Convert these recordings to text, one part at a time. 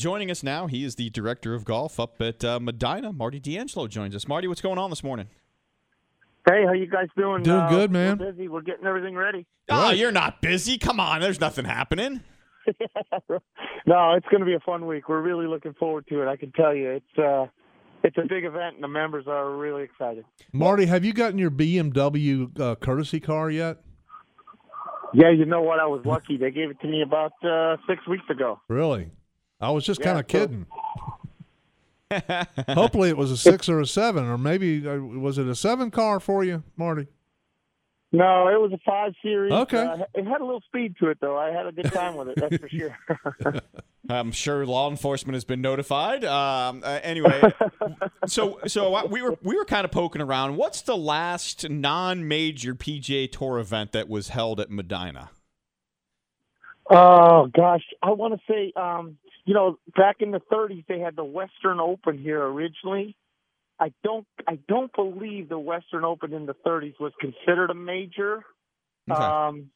joining us now, he is the director of golf up at uh, Medinah. Marty DeAngelo joins us. Marty, what's going on this morning? Hey, how you guys doing? Doing Uh, good, man. We're busy. We're getting everything ready. Oh, you're not busy. Come on, there's nothing happening. no, it's going to be a fun week. We're really looking forward to it. I can tell you, it's uh, it's a big event, and the members are really excited. Marty, have you gotten your BMW uh, courtesy car yet? Yeah, you know what? I was lucky. They gave it to me about uh, six weeks ago. Really? I was just Yeah, kind of so- kidding. Hopefully, it was a six or a seven, or maybe uh, was it a seven car for you, Marty? No, it was a five series. Okay. Uh, it had a little speed to it, though. I had a good time with it. That's for sure. I'm sure law enforcement has been notified. Um, uh, anyway, so so uh, we were we were kind of poking around. What's the last non-major PGA Tour event that was held at Medinah? Oh gosh, I want to say, um, you know, back in the 30s they had the Western Open here originally. I don't, I don't believe the Western Open in the 30s was considered a major. Okay. Um,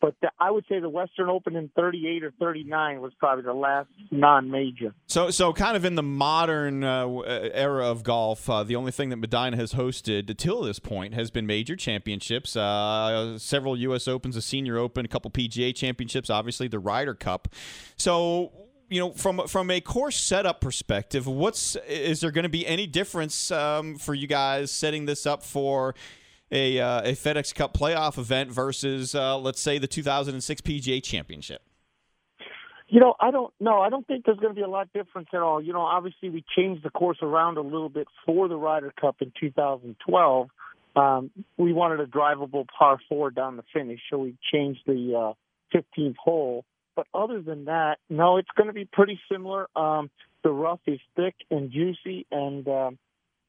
but the, I would say the Western Open in 38 or 39 was probably the last non-major. So, so kind of in the modern uh, uh, era of golf, uh, the only thing that Medinah has hosted until this point has been major championships, uh, several U.S. Opens, a Senior Open, a couple PGA championships, obviously the Ryder Cup. So, you know, from from a course setup perspective, what's is there going to be any difference um, for you guys setting this up for? A, uh, a FedEx Cup playoff event versus, uh, let's say, the 2006 PGA Championship. You know, I don't know. I don't think there's going to be a lot difference at all. You know, obviously we changed the course around a little bit for the Ryder Cup in 2012. Um, we wanted a drivable par four down the finish, so we changed the uh, 15th hole. But other than that, no, it's going to be pretty similar. Um, the rough is thick and juicy, and um,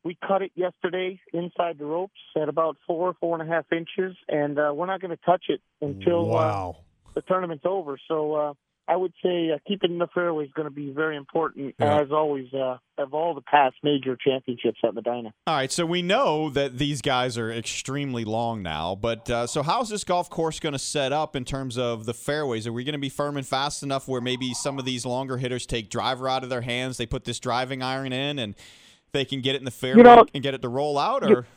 we cut it yesterday inside the ropes at about four, four and a half inches, and uh, we're not going to touch it until uh, the tournament's over. So uh, I would say uh, keeping the fairway is going to be very important, Yeah. as always, uh, of all the past major championships at Medinah. All right, so we know that these guys are extremely long now, but uh, so how's this golf course going to set up in terms of the fairways? Are we going to be firm and fast enough where maybe some of these longer hitters take driver out of their hands, they put this driving iron in, and they can get it in the fairway know- and get it to roll out? Or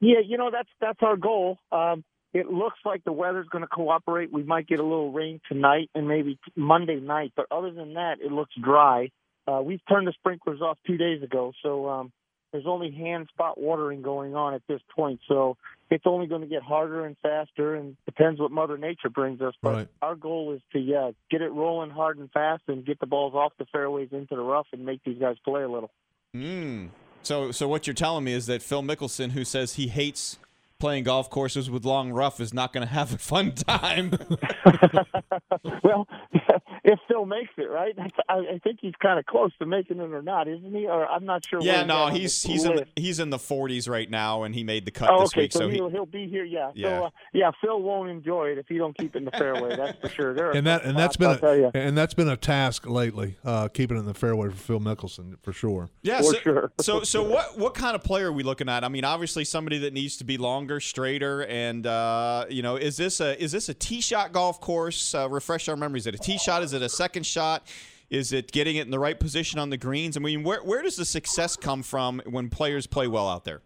Yeah, you know that's that's our goal. Um, it looks like the weather's going to cooperate. We might get a little rain tonight and maybe Monday night, but other than that, it looks dry. Uh, we've turned the sprinklers off two days ago, so um, there's only hand spot watering going on at this point. So it's only going to get harder and faster, and depends what Mother Nature brings us. But Right. our goal is to yeah get it rolling hard and fast, and get the balls off the fairways into the rough, and make these guys play a little. Mm. So, so what you're telling me is that Phil Mickelson, who says he hates playing golf courses with long rough, is not going to have a fun time. well, if Phil makes it, right? I, I think he's kind of close to making it or not, isn't he? Or I'm not sure. yeah, no, at he's the he's in the, he's in the 40s right now, and he made the cut Oh, this okay, week. so, So he, he'll he'll be here. Yeah, Yeah. So, uh, yeah, Phil won't enjoy it if he don't keep it in the fairway. That's for sure. There And that some and that's spots, been I'll tell you. a, and that's been a task lately, uh, keeping it in the fairway for Phil Mickelson for sure. Yeah, For so, sure. so so what what kind of player are we looking at? I mean, obviously somebody that needs to be longer, straighter, and uh, you know, is this a is this a tee shot golf course? Uh, refresh our memories. Is it a tee shot? Is it a second shot? Is it getting it in the right position on the greens? I mean, where where does the success come from when players play well out there?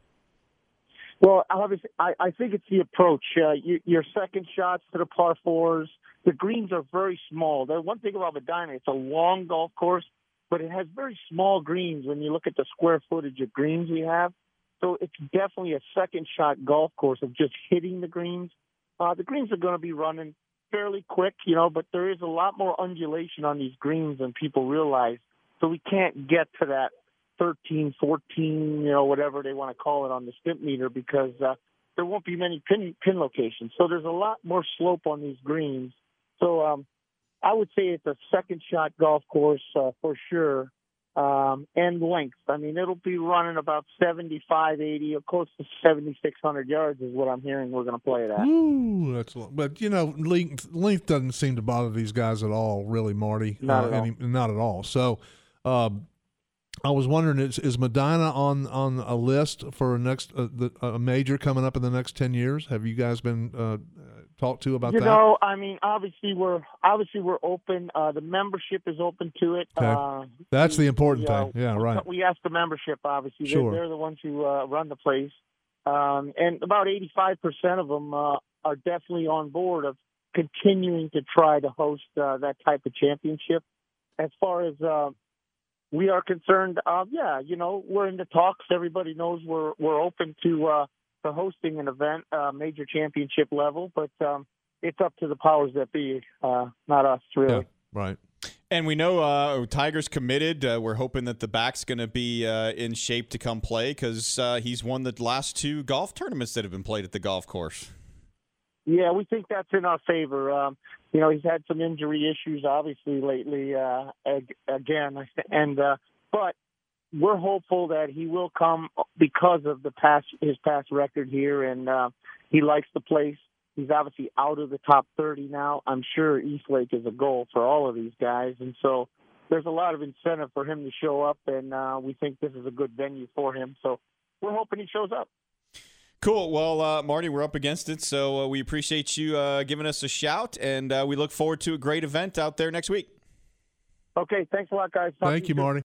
Well, obviously, I, I think it's the approach. Uh, you, your second shots to the par fours. The greens are very small. The one thing about Medinah, it's a long golf course, but it has very small greens when you look at the square footage of greens we have. So it's definitely a second shot golf course of just hitting the greens. Uh, the greens are going to be running fairly quick, you know, but there is a lot more undulation on these greens than people realize. So we can't get to that 13, 14, you know, whatever they want to call it on the stimp meter because uh, there won't be many pin pin locations. So there's a lot more slope on these greens. So um, I would say it's a second shot golf course uh, for sure. Um, and length. I mean, it'll be running about 75, 80, or close to 7,600 yards is what I'm hearing we're going to play it at. Ooh, that's lot. but you know, length length doesn't seem to bother these guys at all, really, Marty. Not uh, at all. any- not at all. So, um, I was wondering, is, is Medinah on on a list for a next uh, the, a major coming up in the next ten years? Have you guys been uh, talk to about you that? know, I mean, obviously we're obviously we're open. Uh, the membership is open to it. Okay. Uh, That's the important we, uh, thing. Yeah, right. We ask the membership. Obviously, Sure. they're, they're the ones who uh, run the place, um, and about eighty-five percent of them uh, are definitely on board of continuing to try to host uh, that type of championship. As far as we are concerned, uh, yeah, you know, we're in the talks. Everybody knows we're we're open to uh, to hosting an event, uh, major championship level, but um, it's up to the powers that be, uh, not us, really. Yeah, right. And we know uh, Tiger's committed. Uh, we're hoping that the back's going to be uh, in shape to come play because uh, he's won the last two golf tournaments that have been played at the golf course. Yeah, we think that's in our favor. Um, you know, he's had some injury issues, obviously, lately. Uh, ag- again, and uh, but we're hopeful that he will come because of the past his past record here, and uh, he likes the place. He's obviously out of the top 30 now. I'm sure East Lake is a goal for all of these guys, and so there's a lot of incentive for him to show up, and uh, we think this is a good venue for him. So we're hoping he shows up. Cool. Well, uh, Marty, we're up against it, so uh, we appreciate you uh, giving us a shout, and uh, we look forward to a great event out there next week. Okay, thanks a lot, guys. Talk Thank you, soon. Marty.